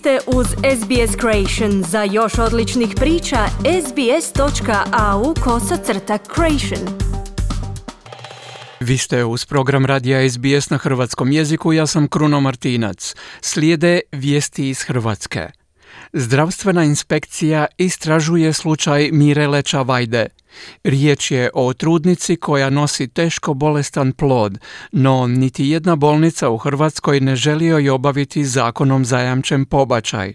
ste uz SBS Creation. Za još odličnih priča, sbs.au kosacrta creation. Vi ste uz program radija SBS na hrvatskom jeziku, ja sam Kruno Martinac. Slijede vijesti iz Hrvatske. Zdravstvena inspekcija istražuje slučaj Mirele Čavajde. Riječ je o trudnici koja nosi teško bolestan plod, no niti jedna bolnica u Hrvatskoj ne želi joj obaviti zakonom zajamčen pobačaj.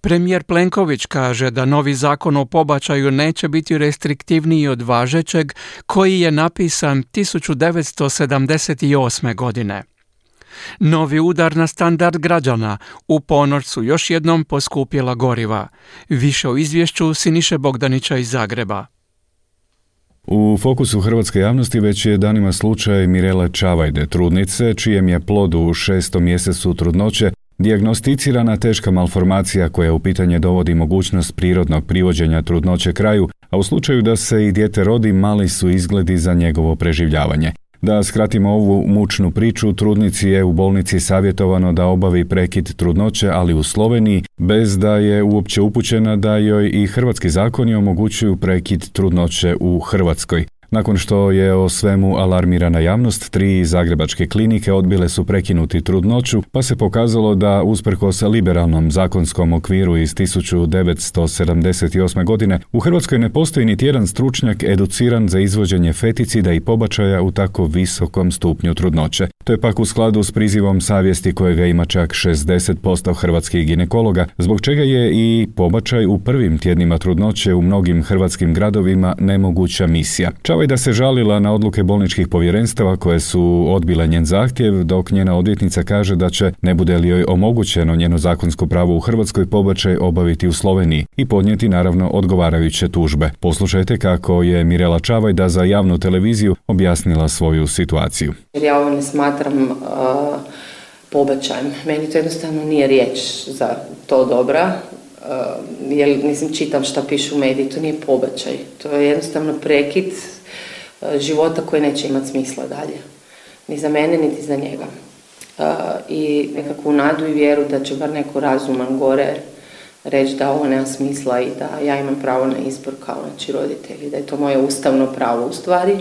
Premijer Plenković kaže da novi zakon o pobačaju neće biti restriktivniji od važećeg koji je napisan 1978. godine. Novi udar na standard građana. U ponoć su još jednom poskupjela goriva. Više o izvješću Siniše Bogdanića iz Zagreba. U fokusu hrvatske javnosti već je danima slučaj Mirela Čavajde, trudnice, čijem je plodu u šestom mjesecu trudnoće dijagnosticirana teška malformacija koja u pitanje dovodi mogućnost prirodnog privođenja trudnoće kraju, a u slučaju da se i dijete rodi mali su izgledi za njegovo preživljavanje. Da skratimo ovu mučnu priču, trudnici je u bolnici savjetovano da obavi prekid trudnoće, ali u Sloveniji, bez da je uopće upućena da joj i hrvatski zakoni omogućuju prekid trudnoće u Hrvatskoj. Nakon što je o svemu alarmirana javnost, tri zagrebačke klinike odbile su prekinuti trudnoću, pa se pokazalo da usprkos liberalnom zakonskom okviru iz 1978. godine u Hrvatskoj ne postoji niti jedan stručnjak educiran za izvođenje feticida i pobačaja u tako visokom stupnju trudnoće. To je pak u skladu s prizivom savjesti kojega ima čak 60% hrvatskih ginekologa, zbog čega je i pobačaj u prvim tjednima trudnoće u mnogim hrvatskim gradovima nemoguća misija. Čavaj da se žalila na odluke bolničkih povjerenstava koje su odbile njen zahtjev, dok njena odvjetnica kaže da će, ne bude li joj omogućeno njeno zakonsko pravo u Hrvatskoj pobačaj obaviti u Sloveniji i podnijeti naravno odgovarajuće tužbe. Poslušajte kako je Mirela Čavajda za javnu televiziju objasnila svoju situaciju. Ja ovo ne smatram uh, pobačajem. Meni to jednostavno nije riječ za to dobra. Uh, jer nisam čitam šta pišu mediji, to nije pobačaj. To je jednostavno prekid života koji neće imati smisla dalje. Ni za mene, niti za njega. Uh, I nekakvu nadu i vjeru da će bar neko razuman gore reći da ovo nema smisla i da ja imam pravo na izbor kao znači roditelji, da je to moje ustavno pravo u stvari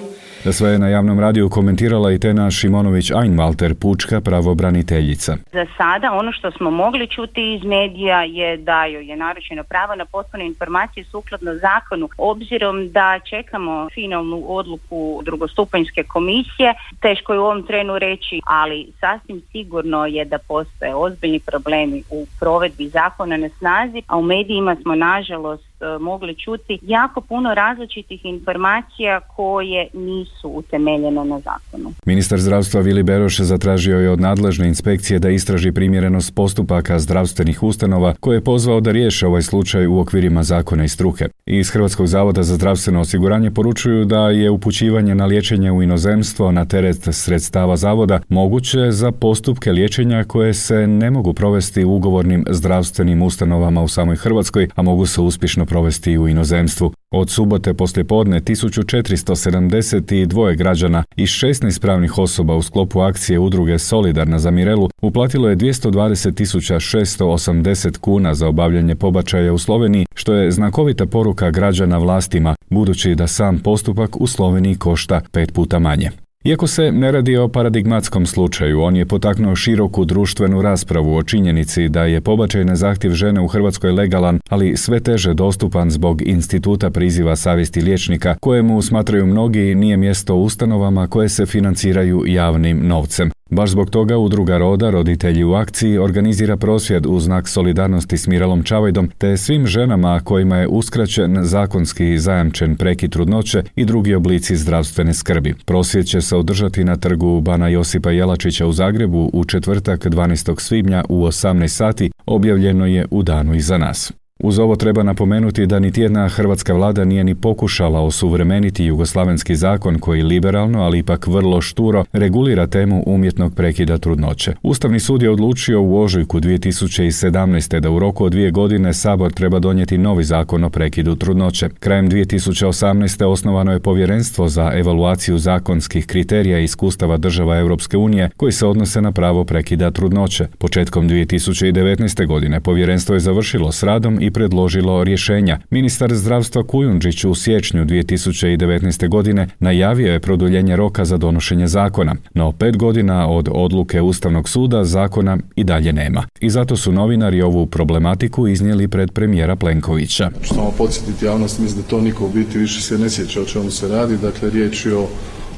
sve je na javnom radiju komentirala i Tena Šimonović Einwalter, pučka pravobraniteljica. Za sada ono što smo mogli čuti iz medija je da joj je naručeno pravo na potpune informacije sukladno zakonu. Obzirom da čekamo finalnu odluku drugostupanjske komisije, teško je u ovom trenu reći, ali sasvim sigurno je da postoje ozbiljni problemi u provedbi zakona na snazi, a u medijima smo nažalost mogli čuti jako puno različitih informacija koje nisu utemeljene na zakonu. Ministar zdravstva Vili Beroš zatražio je od nadležne inspekcije da istraži primjerenost postupaka zdravstvenih ustanova koje je pozvao da riješe ovaj slučaj u okvirima zakona i struke. Iz Hrvatskog zavoda za zdravstveno osiguranje poručuju da je upućivanje na liječenje u inozemstvo na teret sredstava zavoda moguće za postupke liječenja koje se ne mogu provesti u ugovornim zdravstvenim ustanovama u samoj Hrvatskoj, a mogu se uspješno provesti u inozemstvu. Od subote poslijepodne 1472 građana i 16 pravnih osoba u sklopu akcije udruge Solidarna za Mirelu uplatilo je 220.680 kuna za obavljanje pobačaja u Sloveniji, što je znakovita poruka građana vlastima, budući da sam postupak u Sloveniji košta pet puta manje. Iako se ne radi o paradigmatskom slučaju, on je potaknuo široku društvenu raspravu o činjenici da je pobačaj na zahtjev žene u Hrvatskoj legalan, ali sve teže dostupan zbog instituta priziva savjesti liječnika, kojemu smatraju mnogi nije mjesto u ustanovama koje se financiraju javnim novcem. Baš zbog toga udruga Roda, roditelji u akciji, organizira prosvjed u znak solidarnosti s Mirelom Čavajdom te svim ženama kojima je uskraćen zakonski zajamčen prekid trudnoće i drugi oblici zdravstvene skrbi. Prosvjed će se održati na trgu Bana Josipa Jelačića u Zagrebu u četvrtak 12. svibnja u 18 sati, objavljeno je u danu iza nas. Uz ovo treba napomenuti da niti jedna hrvatska vlada nije ni pokušala osuvremeniti jugoslavenski zakon koji liberalno, ali ipak vrlo šturo regulira temu umjetnog prekida trudnoće. Ustavni sud je odlučio u ožujku 2017. da u roku od dvije godine Sabor treba donijeti novi zakon o prekidu trudnoće. Krajem 2018. osnovano je povjerenstvo za evaluaciju zakonskih kriterija i iskustava država Europske unije koji se odnose na pravo prekida trudnoće. Početkom 2019. godine povjerenstvo je završilo s radom i predložilo rješenja. Ministar zdravstva Kujundžić u siječnju 2019. godine najavio je produljenje roka za donošenje zakona, no pet godina od odluke Ustavnog suda zakona i dalje nema. I zato su novinari ovu problematiku iznijeli pred premijera Plenkovića. Samo podsjetiti javnost, mislim da to niko u biti više se ne sjeća o čemu se radi. Dakle, riječ je o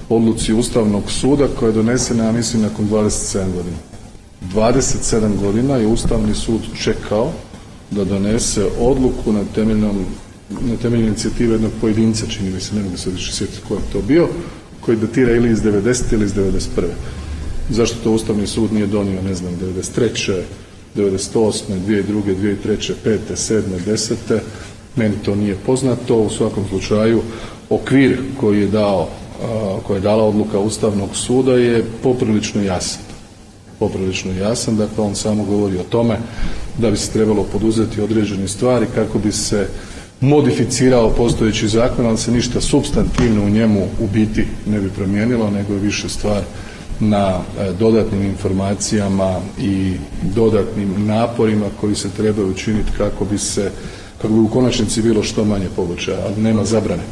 odluci Ustavnog suda koja je donesena, ja mislim, nakon 27 godina. 27 godina je Ustavni sud čekao da donese odluku na temeljnom na temelju inicijative jednog pojedinca, čini mi se, ne mogu se više sjetiti ko je to bio, koji datira ili iz 90. ili iz 91. Zašto to Ustavni sud nije donio, ne znam, 93. 98. 2002. 2003. 5. 7. 10. Meni to nije poznato. U svakom slučaju okvir koji je dao koja je dala odluka Ustavnog suda je poprilično jasan. Poprilično jasan, dakle on samo govori o tome da bi se trebalo poduzeti određene stvari kako bi se modificirao postojeći zakon, ali se ništa substantivno u njemu u biti ne bi promijenilo, nego je više stvar na e, dodatnim informacijama i dodatnim naporima koji se trebaju učiniti kako bi se kako bi u konačnici bilo što manje pobačaja, ali nema zabrane.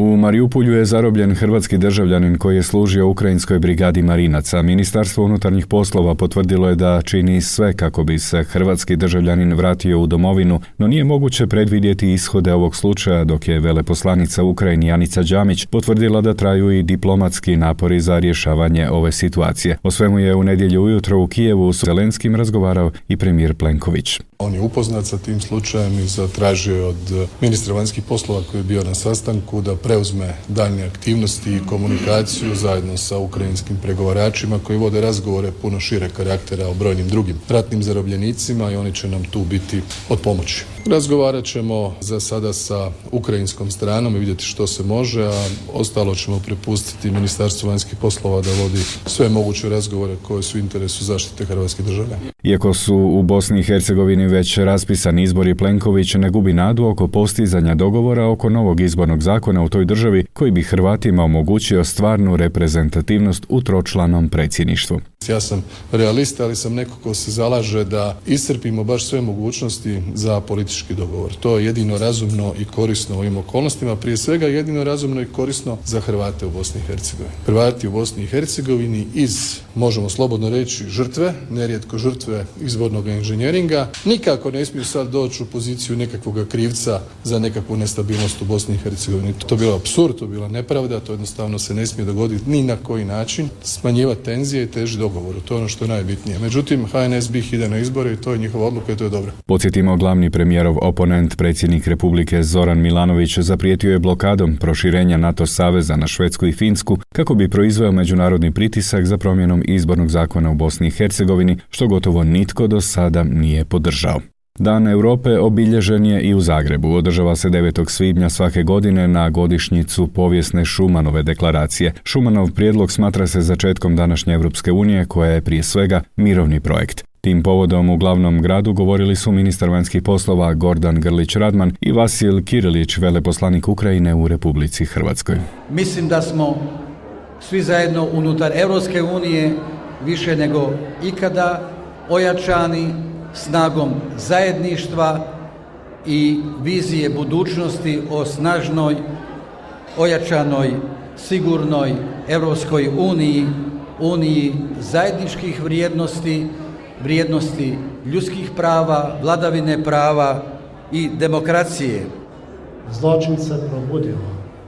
U Mariupolju je zarobljen hrvatski državljanin koji je služio Ukrajinskoj brigadi marinaca. Ministarstvo unutarnjih poslova potvrdilo je da čini sve kako bi se hrvatski državljanin vratio u domovinu, no nije moguće predvidjeti ishode ovog slučaja dok je veleposlanica Ukrajini Anica Đamić potvrdila da traju i diplomatski napori za rješavanje ove situacije. O svemu je u nedjelju ujutro u Kijevu s Zelenskim razgovarao i premijer Plenković. On je upoznat sa tim slučajem i zatražio je od ministra vanjskih poslova koji je bio na sastanku da preuzme daljnje aktivnosti i komunikaciju zajedno sa ukrajinskim pregovaračima koji vode razgovore puno šire karaktera o brojnim drugim ratnim zarobljenicima i oni će nam tu biti od pomoći. Razgovarat ćemo za sada sa ukrajinskom stranom i vidjeti što se može, a ostalo ćemo prepustiti Ministarstvu vanjskih poslova da vodi sve moguće razgovore koje su u interesu zaštite hrvatskih državljana. Iako su u Bosni i Hercegovini već raspisani izbori Plenković ne gubi nadu oko postizanja dogovora oko novog izbornog zakona u toj državi koji bi Hrvatima omogućio stvarnu reprezentativnost u tročlanom predsjedništvu. Ja sam realista, ali sam neko ko se zalaže da iscrpimo baš sve mogućnosti za politički dogovor. To je jedino razumno i korisno u ovim okolnostima, prije svega jedino razumno i korisno za Hrvate u Bosni i Hercegovini. Hrvati u Bosni i Hercegovini iz, možemo slobodno reći, žrtve, nerijetko žrtve izbornog inženjeringa, nikako ne smiju sad doći u poziciju nekakvog krivca za nekakvu nestabilnost u Bosni i Hercegovini. To je bilo absurd, to je bila nepravda, to jednostavno se ne smije dogoditi ni na koji način. Smanjivati tenzije i teži dogovoru, to je ono što je najbitnije. Međutim, HNS bih ide na izbore i to je njihova odluka i to je dobro. Podsjetimo, glavni premijerov oponent, predsjednik Republike Zoran Milanović, zaprijetio je blokadom proširenja NATO saveza na Švedsku i Finsku kako bi proizveo međunarodni pritisak za promjenom izbornog zakona u Bosni i Hercegovini, što gotovo nitko do sada nije podržao. Dan Europe obilježen je i u Zagrebu. Održava se 9. svibnja svake godine na godišnjicu povijesne Šumanove deklaracije. Šumanov prijedlog smatra se začetkom današnje Europske unije koja je prije svega mirovni projekt. Tim povodom u glavnom gradu govorili su ministar vanjskih poslova Gordan Grlić-Radman i Vasil Kirilić, veleposlanik Ukrajine u Republici Hrvatskoj. Mislim da smo svi zajedno unutar Europske unije više nego ikada ojačani snagom zajedništva i vizije budućnosti o snažnoj, ojačanoj, sigurnoj Europskoj uniji, uniji zajedničkih vrijednosti, vrijednosti ljudskih prava, vladavine prava i demokracije. Zločin se probudio,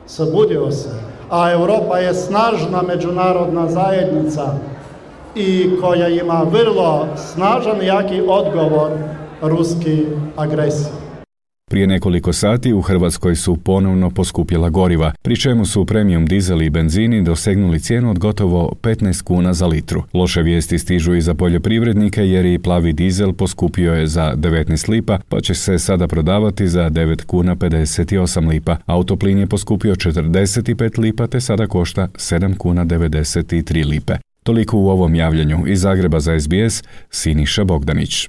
sabudio se, a Europa je snažna međunarodna zajednica i koja ima vrlo snažan jaki odgovor ruski agresiji. Prije nekoliko sati u Hrvatskoj su ponovno poskupjela goriva, pri čemu su premium dizel i benzini dosegnuli cijenu od gotovo 15 kuna za litru. Loše vijesti stižu i za poljoprivrednike jer i plavi dizel poskupio je za 19 lipa, pa će se sada prodavati za 9 kuna 58 lipa. Autoplin je poskupio 45 lipa te sada košta 7 kuna 93 lipe. Toliko u ovom javljanju iz Zagreba za SBS, Siniša Bogdanić.